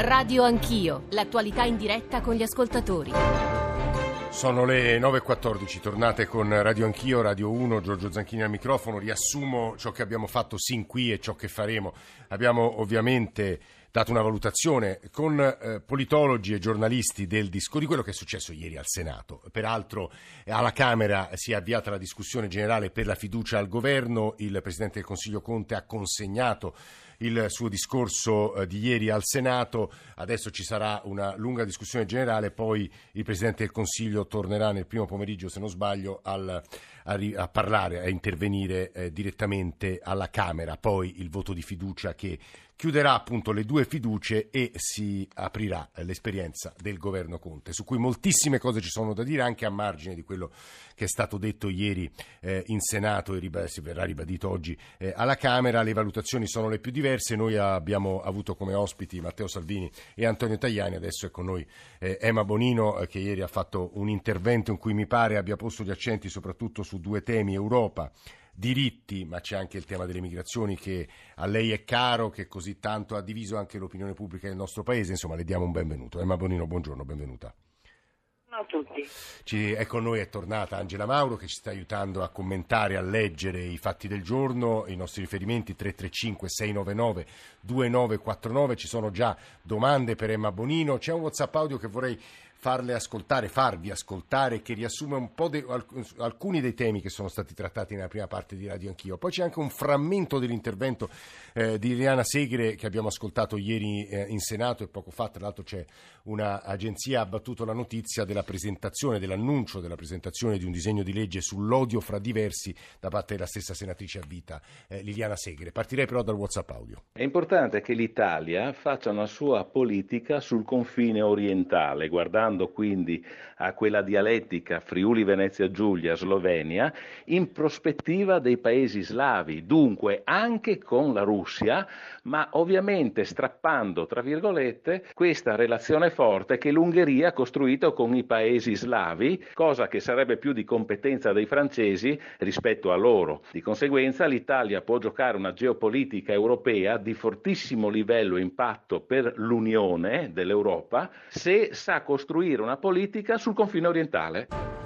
Radio Anch'io, l'attualità in diretta con gli ascoltatori. Sono le 9.14, tornate con Radio Anch'io, Radio 1, Giorgio Zanchini al microfono. Riassumo ciò che abbiamo fatto sin qui e ciò che faremo. Abbiamo ovviamente dato una valutazione con eh, politologi e giornalisti del disco di quello che è successo ieri al Senato. Peraltro alla Camera si è avviata la discussione generale per la fiducia al governo. Il Presidente del Consiglio Conte ha consegnato il suo discorso eh, di ieri al Senato. Adesso ci sarà una lunga discussione generale, poi il Presidente del Consiglio tornerà nel primo pomeriggio, se non sbaglio, al, a, a, parlare, a intervenire eh, direttamente alla Camera. Poi il voto di fiducia che chiuderà appunto le due fiducie e si aprirà l'esperienza del governo Conte, su cui moltissime cose ci sono da dire anche a margine di quello che è stato detto ieri eh, in Senato e rib- si verrà ribadito oggi eh, alla Camera. Le valutazioni sono le più diverse. Noi abbiamo avuto come ospiti Matteo Salvini e Antonio Tajani, adesso è con noi eh, Emma Bonino eh, che ieri ha fatto un intervento in cui mi pare abbia posto gli accenti soprattutto su due temi, Europa diritti, ma c'è anche il tema delle migrazioni che a lei è caro, che così tanto ha diviso anche l'opinione pubblica del nostro Paese. Insomma, le diamo un benvenuto. Emma Bonino, buongiorno, benvenuta. Ciao a tutti. Ci, è con noi è tornata Angela Mauro che ci sta aiutando a commentare, a leggere i fatti del giorno, i nostri riferimenti 335 699 2949, ci sono già domande per Emma Bonino, c'è un WhatsApp audio che vorrei farle ascoltare, farvi ascoltare, che riassume un po' de, alcuni dei temi che sono stati trattati nella prima parte di Radio Anch'io. Poi c'è anche un frammento dell'intervento eh, di Liliana Segre che abbiamo ascoltato ieri eh, in Senato e poco fa, tra l'altro c'è un'agenzia ha battuto la notizia della presentazione, dell'annuncio della presentazione di un disegno di legge sull'odio fra diversi da parte della stessa senatrice a vita eh, Liliana Segre. Partirei però dal WhatsApp audio. È importante che l'Italia faccia una sua politica sul confine orientale, guardando pensando quindi a quella dialettica Friuli Venezia Giulia Slovenia in prospettiva dei paesi slavi, dunque anche con la Russia, ma ovviamente strappando tra virgolette questa relazione forte che l'Ungheria ha costruito con i paesi slavi, cosa che sarebbe più di competenza dei francesi rispetto a loro. Di conseguenza l'Italia può giocare una geopolitica europea di fortissimo livello e impatto per l'Unione dell'Europa se sa costruire costruire una politica sul confine orientale.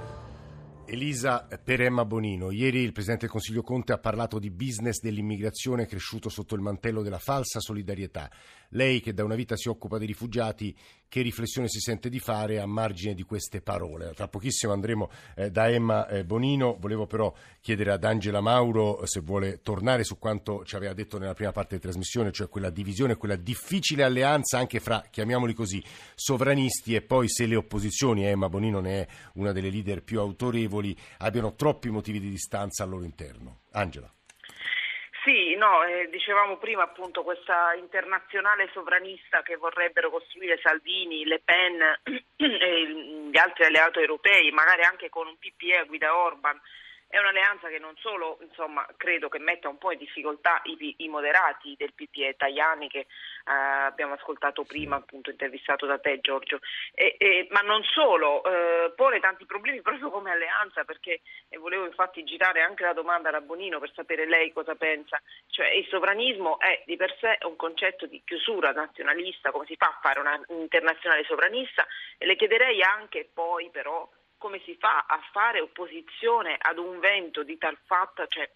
Elisa Peremma Bonino, ieri il Presidente del Consiglio Conte ha parlato di business dell'immigrazione cresciuto sotto il mantello della falsa solidarietà. Lei che da una vita si occupa dei rifugiati, che riflessione si sente di fare a margine di queste parole? Tra pochissimo andremo eh, da Emma eh, Bonino, volevo però chiedere ad Angela Mauro se vuole tornare su quanto ci aveva detto nella prima parte della trasmissione, cioè quella divisione, quella difficile alleanza anche fra, chiamiamoli così, sovranisti e poi se le opposizioni, Emma Bonino ne è una delle leader più autorevoli, abbiano troppi motivi di distanza al loro interno. Angela. Sì, no, eh, dicevamo prima appunto questa internazionale sovranista che vorrebbero costruire Salvini, Le Pen e gli altri alleati europei, magari anche con un PPE a guida Orban. È un'alleanza che non solo insomma, credo che metta un po' in difficoltà i, i moderati del PPE Tajani che eh, abbiamo ascoltato prima, appunto intervistato da te Giorgio, e, e, ma non solo, eh, pone tanti problemi proprio come alleanza perché volevo infatti girare anche la domanda a Bonino per sapere lei cosa pensa, cioè il sovranismo è di per sé un concetto di chiusura nazionalista, come si fa a fare un'internazionale sovranista e le chiederei anche poi però come si fa a fare opposizione ad un vento di tal fatta cioè,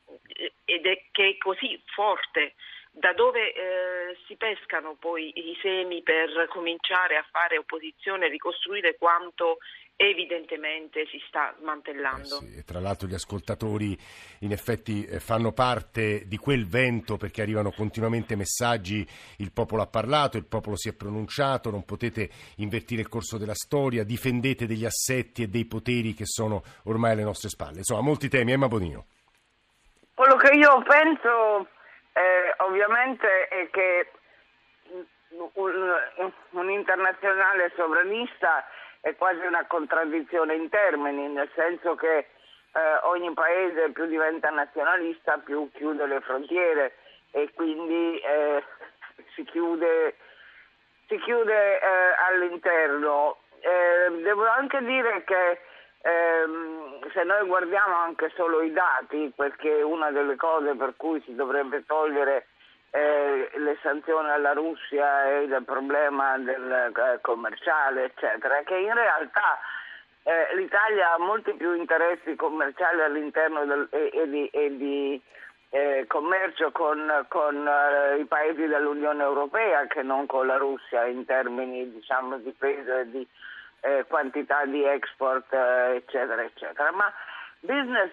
ed è che è così forte da dove eh, si pescano poi i semi per cominciare a fare opposizione e ricostruire quanto evidentemente si sta smantellando. Eh sì, tra l'altro gli ascoltatori in effetti eh, fanno parte di quel vento perché arrivano continuamente messaggi, il popolo ha parlato, il popolo si è pronunciato, non potete invertire il corso della storia, difendete degli assetti e dei poteri che sono ormai alle nostre spalle. Insomma, molti temi. Emma Bonino. Quello che io penso eh, ovviamente è che un, un internazionale sovranista è quasi una contraddizione in termini, nel senso che eh, ogni paese più diventa nazionalista più chiude le frontiere e quindi eh, si chiude, si chiude eh, all'interno. Eh, devo anche dire che ehm, se noi guardiamo anche solo i dati, perché una delle cose per cui si dovrebbe togliere eh, le, sanzioni alla Russia e del problema del, eh, commerciale, eccetera, che in realtà eh, l'Italia ha molti più interessi commerciali all'interno del, e, e, di, e di eh, commercio con, con eh, i paesi dell'Unione Europea che non con la Russia in termini diciamo, di peso e di eh, quantità di export eccetera eccetera. Ma business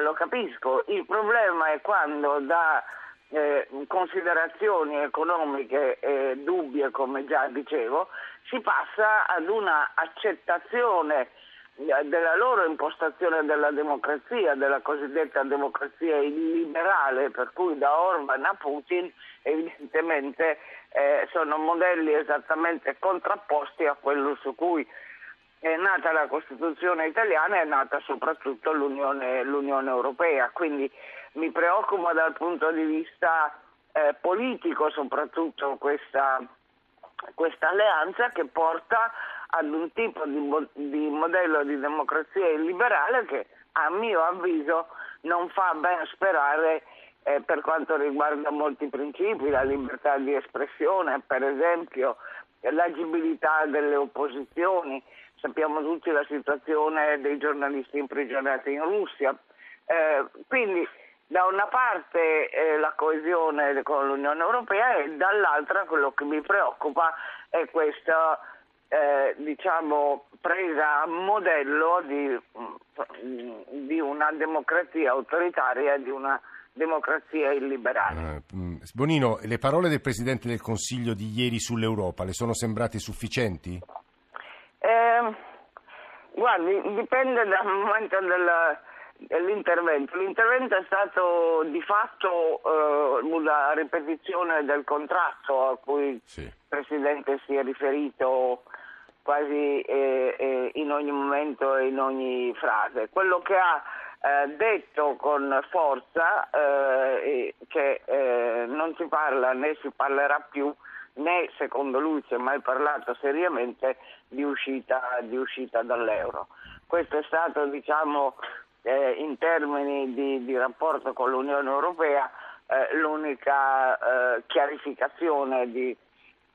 lo capisco, il problema è quando da eh, considerazioni economiche dubbie come già dicevo si passa ad una accettazione della loro impostazione della democrazia, della cosiddetta democrazia illiberale, per cui da Orban a Putin evidentemente eh, sono modelli esattamente contrapposti a quello su cui è nata la Costituzione italiana e è nata soprattutto l'Unione, l'Unione Europea. Quindi mi preoccupa dal punto di vista eh, politico soprattutto questa, questa alleanza che porta ad un tipo di, di modello di democrazia illiberale che a mio avviso non fa ben sperare eh, per quanto riguarda molti principi, la libertà di espressione, per esempio, l'agibilità delle opposizioni. Sappiamo tutti la situazione dei giornalisti imprigionati in Russia. Eh, quindi da una parte eh, la coesione con l'Unione Europea e dall'altra quello che mi preoccupa è questa eh, diciamo, presa a modello di, mm, di, una democrazia autoritaria, di una democrazia illiberale. Uh, Bonino, le parole del Presidente del Consiglio di ieri sull'Europa le sono sembrate sufficienti? Eh, guardi, dipende dal momento del, dell'intervento. L'intervento è stato di fatto eh, una ripetizione del contratto a cui sì. il Presidente si è riferito quasi eh, eh, in ogni momento e in ogni frase. Quello che ha eh, detto con forza eh, che eh, non si parla né si parlerà più né secondo lui si è mai parlato seriamente di uscita, di uscita dall'euro. Questo è stato diciamo, eh, in termini di, di, rapporto con l'Unione Europea l'unica chiarificazione di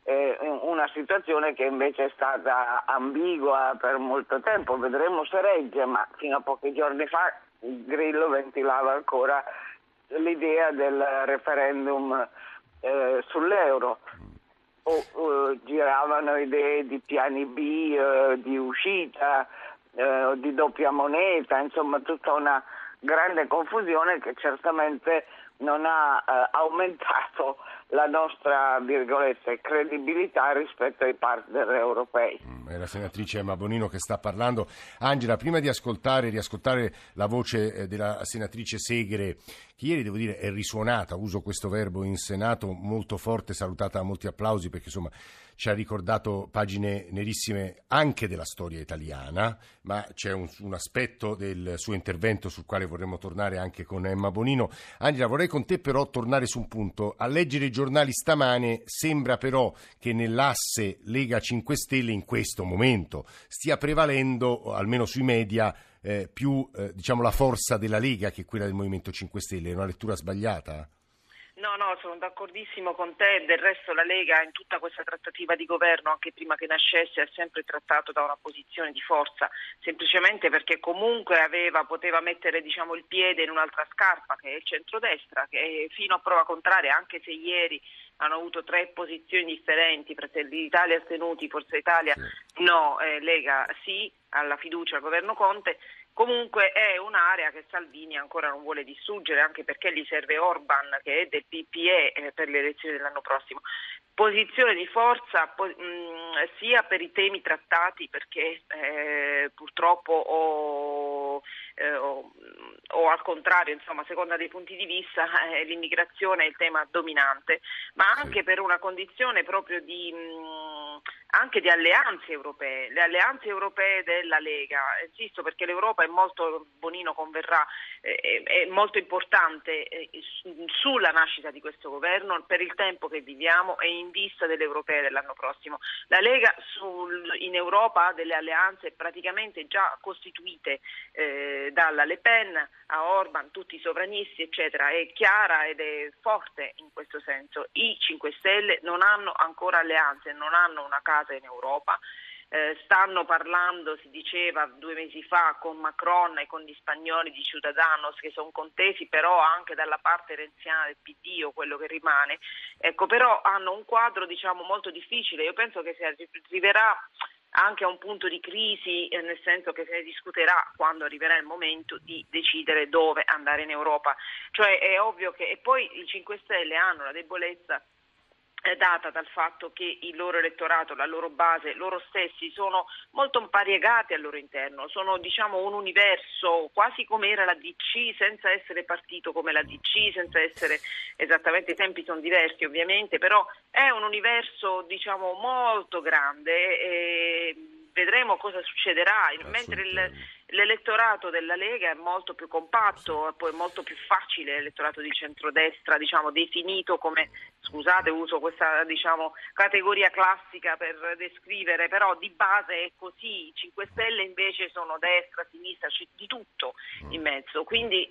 eh, una situazione che invece è stata ambigua per molto tempo, vedremo se regge, ma fino a pochi giorni fa Grillo ventilava ancora l'idea del referendum eh, sull'euro. O, o, giravano idee di piani B, eh, di uscita, eh, di doppia moneta, insomma tutta una grande confusione che certamente non ha eh, aumentato la nostra virgolette, credibilità rispetto ai partner europei. Mm, è la senatrice Emma Bonino che sta parlando. Angela, prima di ascoltare, riascoltare la voce eh, della senatrice Segre, che ieri devo dire è risuonata, uso questo verbo in Senato, molto forte, salutata a molti applausi perché insomma ci ha ricordato pagine nerissime anche della storia italiana, ma c'è un, un, aspetto del suo intervento sul quale vorremmo tornare anche con Emma Bonino. Angela, vorrei con te però tornare su un punto. A leggere i giornali stamane sembra però che nell'asse Lega 5 Stelle in questo momento stia prevalendo, almeno sui media, eh, più eh, diciamo, la forza della Lega che quella del Movimento 5 Stelle. È una lettura sbagliata? No, no, sono d'accordissimo con te. Del resto la Lega in tutta questa trattativa di governo, anche prima che nascesse, ha sempre trattato da una posizione di forza, semplicemente perché comunque aveva, poteva mettere diciamo, il piede in un'altra scarpa, che è il centrodestra, che fino a prova contraria, anche se ieri hanno avuto tre posizioni differenti, Fratelli d'Italia astenuti, Forza Italia no, eh, Lega sì, alla fiducia al governo Conte, Comunque è un'area che Salvini ancora non vuole distruggere, anche perché gli serve Orban, che è del PPE, eh, per le elezioni dell'anno prossimo. Posizione di forza mm, sia per i temi trattati, perché eh, purtroppo o, eh, o, o, al contrario, insomma, a seconda dei punti di vista, eh, l'immigrazione è il tema dominante, ma anche per una condizione proprio di... Mh, mm, anche di alleanze europee, le alleanze europee della Lega, insisto perché l'Europa è molto, Bonino converrà, eh, è molto importante eh, sulla nascita di questo governo per il tempo che viviamo e in vista delle europee dell'anno prossimo. La Lega sul, in Europa ha delle alleanze praticamente già costituite eh, dalla Le Pen a Orban, tutti i sovranisti eccetera, è chiara ed è forte in questo senso. I 5 Stelle non hanno ancora alleanze, non hanno una casa in Europa. Eh, stanno parlando, si diceva due mesi fa, con Macron e con gli spagnoli di Ciudadanos che sono contesi però anche dalla parte renziana del PD o quello che rimane, ecco, però hanno un quadro diciamo, molto difficile. Io penso che si arriverà anche a un punto di crisi, eh, nel senso che se ne discuterà quando arriverà il momento di decidere dove andare in Europa. Cioè è ovvio che e poi i 5 Stelle hanno la debolezza data dal fatto che il loro elettorato, la loro base, loro stessi sono molto variegati al loro interno, sono diciamo un universo quasi come era la DC senza essere partito come la DC, senza essere esattamente i tempi sono diversi ovviamente, però è un universo diciamo molto grande e vedremo cosa succederà, mentre il L'elettorato della Lega è molto più compatto, poi è molto più facile l'elettorato di centrodestra, diciamo, definito come, scusate, uso questa diciamo, categoria classica per descrivere, però di base è così. I 5 Stelle invece sono destra, sinistra, c'è di tutto in mezzo. Quindi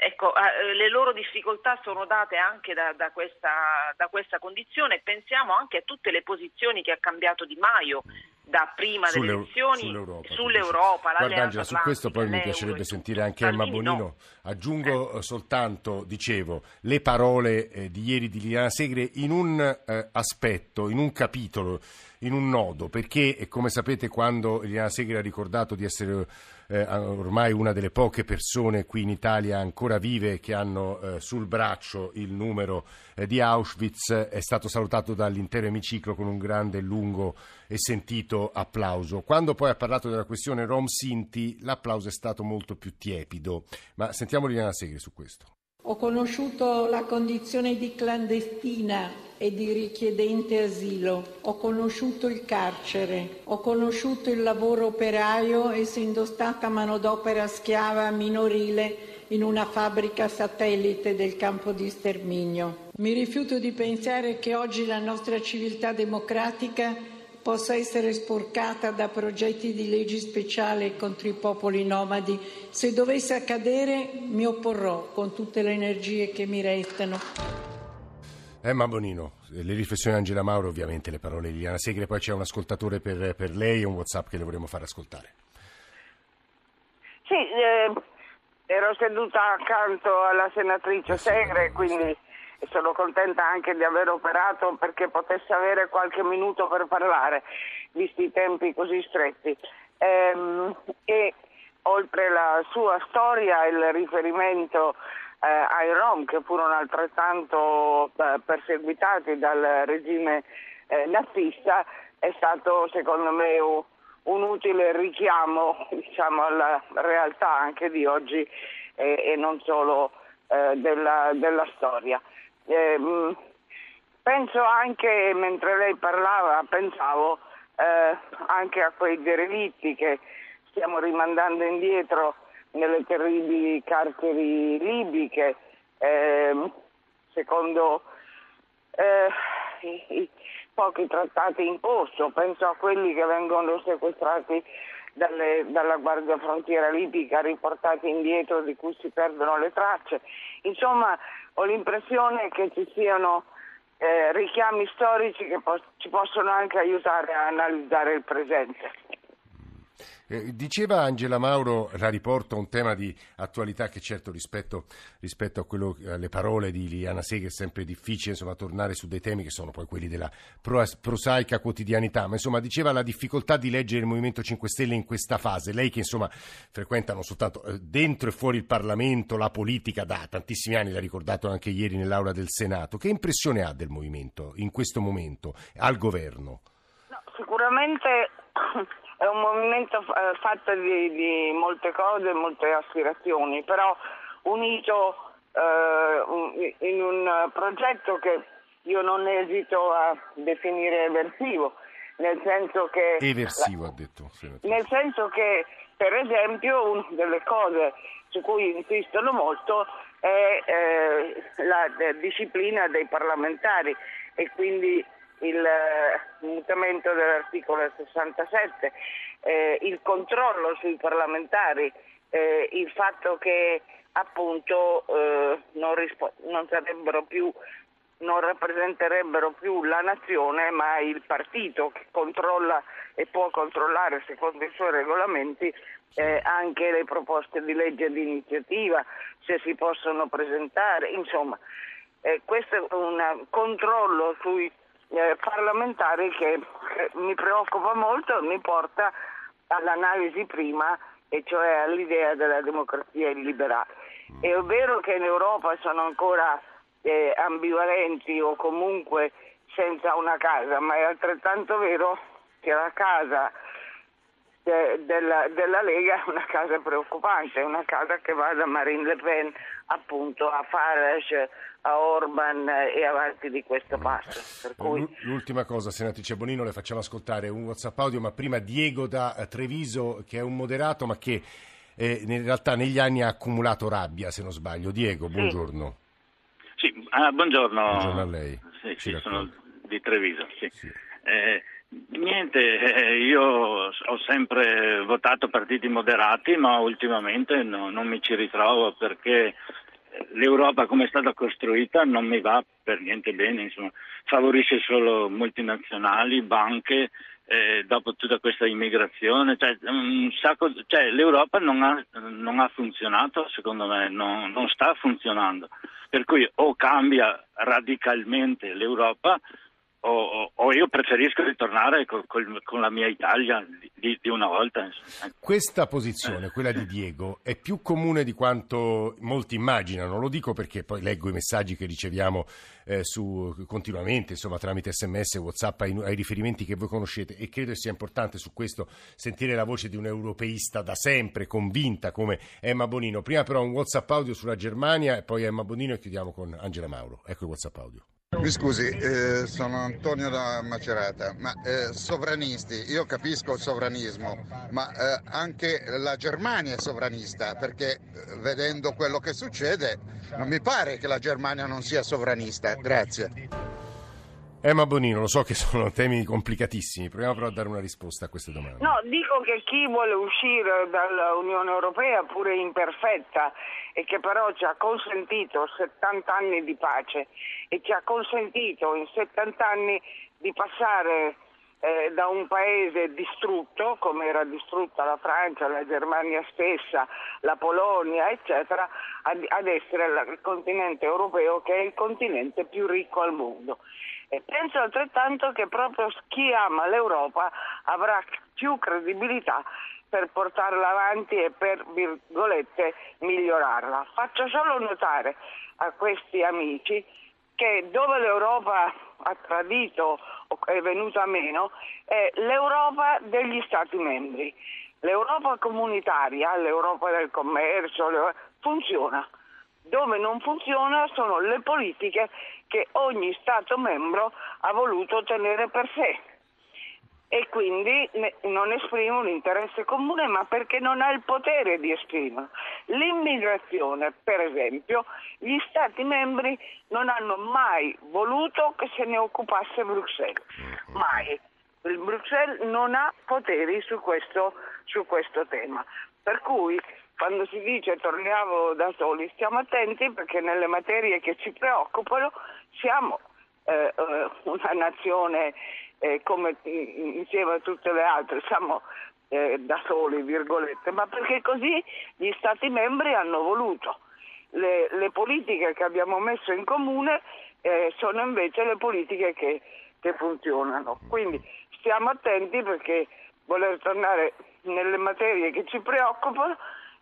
Ecco, eh, le loro difficoltà sono date anche da, da, questa, da, questa, condizione. Pensiamo anche a tutte le posizioni che ha cambiato Di Maio da prima delle elezioni sull'Europa. sull'Europa Guarda Angela, su questo poi mi piacerebbe sentire anche Emma Bonino. No. Aggiungo eh. soltanto, dicevo, le parole eh, di ieri di Liliana Segre in un eh, aspetto, in un capitolo, in un nodo, perché come sapete quando Liliana Segre ha ricordato di essere eh, ormai una delle poche persone qui in Italia ancora vive che hanno eh, sul braccio il numero eh, di Auschwitz, è stato salutato dall'intero emiciclo con un grande, lungo e sentito applauso. Quando poi ha parlato della questione Rom Sinti, l'applauso è stato molto più tiepido. Ma sentiamo Liliana Segre su questo. Ho conosciuto la condizione di clandestina e di richiedente asilo, ho conosciuto il carcere, ho conosciuto il lavoro operaio essendo stata manodopera schiava minorile in una fabbrica satellite del campo di sterminio. Mi rifiuto di pensare che oggi la nostra civiltà democratica possa essere sporcata da progetti di leggi speciali contro i popoli nomadi. Se dovesse accadere mi opporrò con tutte le energie che mi restano. Emma Bonino, le riflessioni di Angela Mauro, ovviamente le parole di Liliana Segre, poi c'è un ascoltatore per, per lei e un Whatsapp che le vorremmo far ascoltare. Sì, eh, ero seduta accanto alla senatrice Segre, quindi sono contenta anche di aver operato perché potesse avere qualche minuto per parlare, visti i tempi così stretti. Ehm, e oltre la sua storia, il riferimento eh, ai Rom che furono altrettanto eh, perseguitati dal regime eh, nazista, è stato secondo me un, un utile richiamo diciamo, alla realtà anche di oggi e non solo eh, della, della storia. Eh, penso anche, mentre lei parlava, pensavo eh, anche a quei derelitti che stiamo rimandando indietro nelle terribili carceri libiche, eh, secondo i, i, pochi trattati in corso, penso a quelli che vengono sequestrati dalle, dalla Guardia Frontiera libica, riportati indietro, di cui si perdono le tracce. Insomma, ho l'impressione che ci siano eh, richiami storici che po- ci possono anche aiutare a analizzare il presente. Eh, diceva Angela Mauro, la riporto un tema di attualità che certo rispetto, rispetto quello, alle parole di Liana Seghe è sempre difficile insomma, tornare su dei temi che sono poi quelli della prosaica quotidianità, ma insomma diceva la difficoltà di leggere il Movimento 5 Stelle in questa fase. Lei che insomma frequenta non soltanto eh, dentro e fuori il Parlamento, la politica da tantissimi anni, l'ha ricordato anche ieri nell'Aula del Senato, che impressione ha del Movimento in questo momento al governo? No, sicuramente è un movimento eh, fatto di, di, molte cose, molte aspirazioni, però unito eh, in un progetto che io non esito a definire eversivo, nel senso che... Eversivo, ha detto. Nel senso che, per esempio, una delle cose su cui insistono molto è eh, la disciplina dei parlamentari e quindi il eh, mutamento dell'articolo 67, eh, il controllo sui parlamentari, eh, il fatto che appunto eh, non, rispo- non più non rappresenterebbero più la nazione ma il partito che controlla e può controllare secondo i suoi regolamenti eh, anche le proposte di legge di iniziativa, se si possono presentare, insomma. Eh, questo è un controllo sui eh, parlamentari che eh, mi preoccupa molto e mi porta all'analisi prima e cioè all'idea della democrazia illiberale. È vero che in Europa sono ancora eh, ambivalenti o comunque senza una casa, ma è altrettanto vero che la casa de, della, della, Lega è una casa preoccupante, è una casa che va da Marine Le Pen appunto a Farage, a Orban e avanti di questo passo. Cui... L'ultima cosa, senatrice Bonino, le facciamo ascoltare un WhatsApp audio, ma prima Diego da eh, Treviso, che è un moderato, ma che eh, in realtà negli anni ha accumulato rabbia, se non sbaglio. Diego, buongiorno. Sì, sì ah, buongiorno. Buongiorno a lei. Sì, sì sono di Treviso. Sì. sì. Eh, niente, eh, io ho sempre votato partiti moderati, ma ultimamente no, non mi ci ritrovo perché l'Europa come è stata costruita non mi va per niente bene, insomma, favorisce solo multinazionali, banche, eh, dopo tutta questa immigrazione, cioè, sacco, cioè, l'Europa non ha, non ha, funzionato, secondo me, non, non, sta funzionando, per cui o cambia radicalmente l'Europa o, o, io preferisco ritornare col, col, con la mia Italia di, di una volta. Questa posizione, quella di Diego, è più comune di quanto molti immaginano. Lo dico perché poi leggo i messaggi che riceviamo eh, su, continuamente, insomma, tramite sms, whatsapp, ai, ai, riferimenti che voi conoscete e credo sia importante su questo sentire la voce di un europeista da sempre, convinta come Emma Bonino. Prima però un whatsapp audio sulla Germania e poi Emma Bonino e chiudiamo con Angela Mauro. Ecco il whatsapp audio. Mi scusi, eh, sono Antonio da Macerata, ma eh, sovranisti, io capisco il sovranismo, ma eh, anche la Germania è sovranista, perché eh, vedendo quello che succede non mi pare che la Germania non sia sovranista. Grazie. Emma Bonino, lo so che sono temi complicatissimi, proviamo però a dare una risposta a queste domande. No, dico che chi vuole uscire dall'Unione Europea, pure imperfetta, e che però ci ha consentito 70 anni di pace e ci ha consentito in 70 anni di passare eh, da un paese distrutto, come era distrutta la Francia, la Germania stessa, la Polonia, eccetera, ad, ad essere il continente europeo che è il continente più ricco al mondo. E penso altrettanto che proprio chi ama l'Europa avrà più credibilità per portarla avanti e per, virgolette, migliorarla. Faccio solo notare a questi amici che dove l'Europa ha tradito o è venuta meno è l'Europa degli Stati membri. L'Europa comunitaria, l'Europa del commercio, funziona. Dove non funziona sono le politiche che ogni Stato membro ha voluto tenere per sé e quindi non esprime un interesse comune ma perché non ha il potere di esprimerlo. L'immigrazione, per esempio, gli Stati membri non hanno mai voluto che se ne occupasse Bruxelles, mai. Il Bruxelles non ha poteri su questo, su questo tema. Per cui quando si dice torniamo da soli, stiamo attenti perché nelle materie che ci preoccupano siamo eh, eh una nazione eh, come insieme a tutte le altre, siamo eh, da soli, virgolette, ma perché così gli Stati membri hanno voluto. Le, le politiche che abbiamo messo in comune eh, sono invece le politiche che, che funzionano. Quindi stiamo attenti perché voler tornare nelle materie che ci preoccupano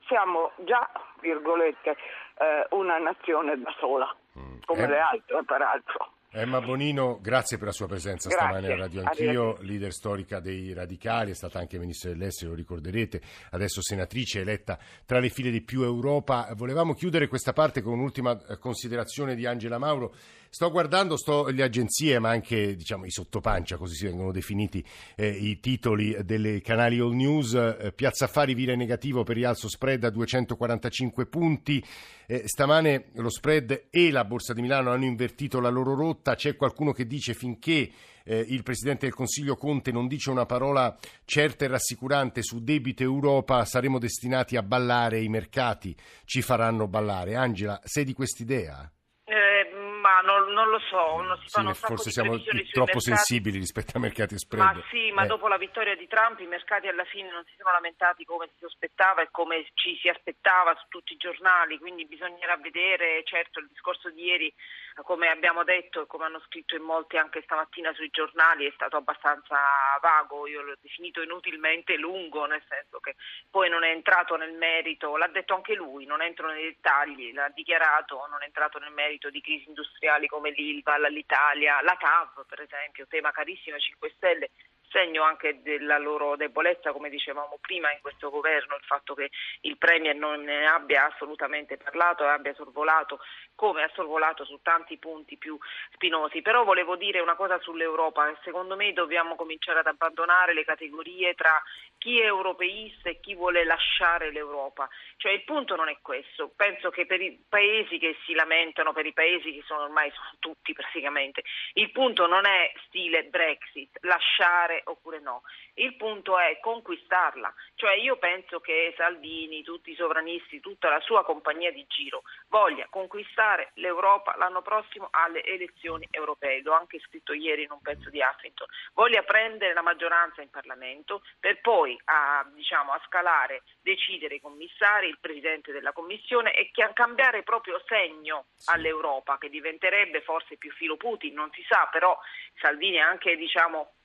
siamo già, virgolette, eh, una nazione da sola, mm. come eh. le altre peraltro. Emma Bonino, grazie per la sua presenza grazie. stamane a Radio Anch'io, leader storica dei radicali, è stata anche ministro dell'estero, lo ricorderete, adesso senatrice eletta tra le file di più Europa. Volevamo chiudere questa parte con un'ultima eh, considerazione di Angela Mauro sto guardando sto, le agenzie, ma anche diciamo, i sottopancia, così si vengono definiti eh, i titoli delle canali All News. Eh, Piazza Affari vira negativo per rialzo spread a 245 punti. Eh, stamane lo spread e la Borsa di Milano hanno invertito la loro rotta. C'è qualcuno che dice finché eh, il Presidente del Consiglio Conte non dice una parola certa e rassicurante su debito Europa, saremo destinati a ballare, i mercati ci faranno ballare. Angela, sei di quest'idea? Non, lo so, non si fanno sì, forse siamo troppo sensibili rispetto ai mercati e spread. Ma sì, ma eh. dopo la vittoria di Trump i mercati alla fine non si sono lamentati come si sospettava e come ci si aspettava su tutti i giornali, quindi bisognerà vedere, certo il discorso di ieri come abbiamo detto e come hanno scritto in molti anche stamattina sui giornali è stato abbastanza vago, io l'ho definito inutilmente lungo, nel senso che poi non è entrato nel merito, l'ha detto anche lui, non entro nei dettagli, l'ha dichiarato, non è entrato nel merito di crisi industriali come l'ILVA, l'Italia, la TAV per esempio, tema carissimo ai 5 Stelle, segno anche della loro debolezza, come dicevamo prima, in questo governo, il fatto che il Premier non ne abbia assolutamente parlato e abbia sorvolato come ha sorvolato su tanti punti più spinosi. Però volevo dire una cosa sull'Europa, secondo me dobbiamo cominciare ad abbandonare le categorie tra chi è europeista e chi vuole lasciare l'Europa. Cioè il punto non è questo, penso che per i paesi che si lamentano, per i paesi che sono ormai sono tutti praticamente, il punto non è stile Brexit, lasciare oppure no, il punto è conquistarla. Cioè io penso che Salvini, tutti i sovranisti, tutta la sua compagnia di giro voglia conquistare l'Europa l'anno prossimo alle elezioni europee, l'ho anche scritto ieri in un pezzo di Huffington, voglia prendere la maggioranza in Parlamento per poi a, diciamo, a scalare, decidere i commissari, il Presidente della Commissione e cambiare proprio segno all'Europa che diventerebbe forse più filo Putin, non si sa, però Salvini è anche diciamo,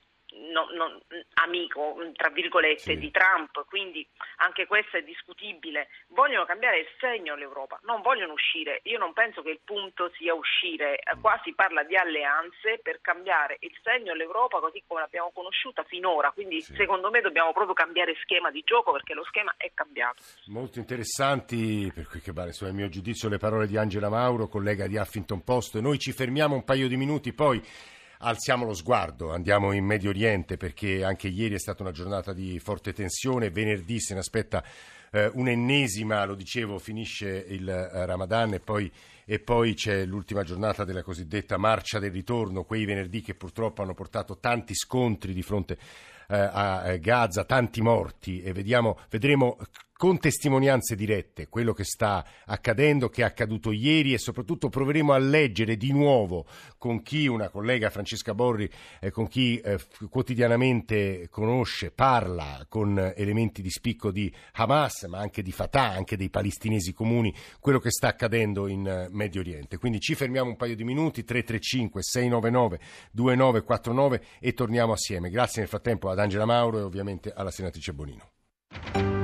no, no, amico, tra virgolette, sì. di Trump, quindi anche questo è discutibile. Vogliono cambiare il segno all'Europa, non vogliono uscire. Io non penso che il punto sia uscire, qua si parla di alleanze per cambiare il segno all'Europa così come l'abbiamo conosciuta finora, quindi sì. secondo me dobbiamo proprio cambiare schema di gioco perché lo schema è cambiato. Molto interessanti, per quel che vale, insomma, mio giudizio, le parole di Angela Mauro, collega di Huffington Post. Noi ci fermiamo un paio di minuti, poi alziamo lo sguardo, andiamo in Medio Oriente perché anche ieri è stata una giornata di forte tensione, venerdì se ne aspetta eh, un'ennesima, lo dicevo, finisce il eh, Ramadan e poi, e poi c'è l'ultima giornata della cosiddetta marcia del ritorno, quei venerdì che purtroppo hanno portato tanti scontri di fronte eh, a eh, Gaza, tanti morti. E vediamo, vedremo con testimonianze dirette quello che sta accadendo, che è accaduto ieri e soprattutto proveremo a leggere di nuovo con chi una collega Francesca Borri, eh, con chi eh, quotidianamente conosce, parla con elementi di spicco di Hamas, ma anche di Fatah, anche dei palestinesi comuni, quello che sta accadendo in eh, Medio Oriente. Quindi ci fermiamo un paio di minuti, 335 699 2949 e torniamo assieme. Grazie nel frattempo ad Angela Mauro e ovviamente alla senatrice Bonino.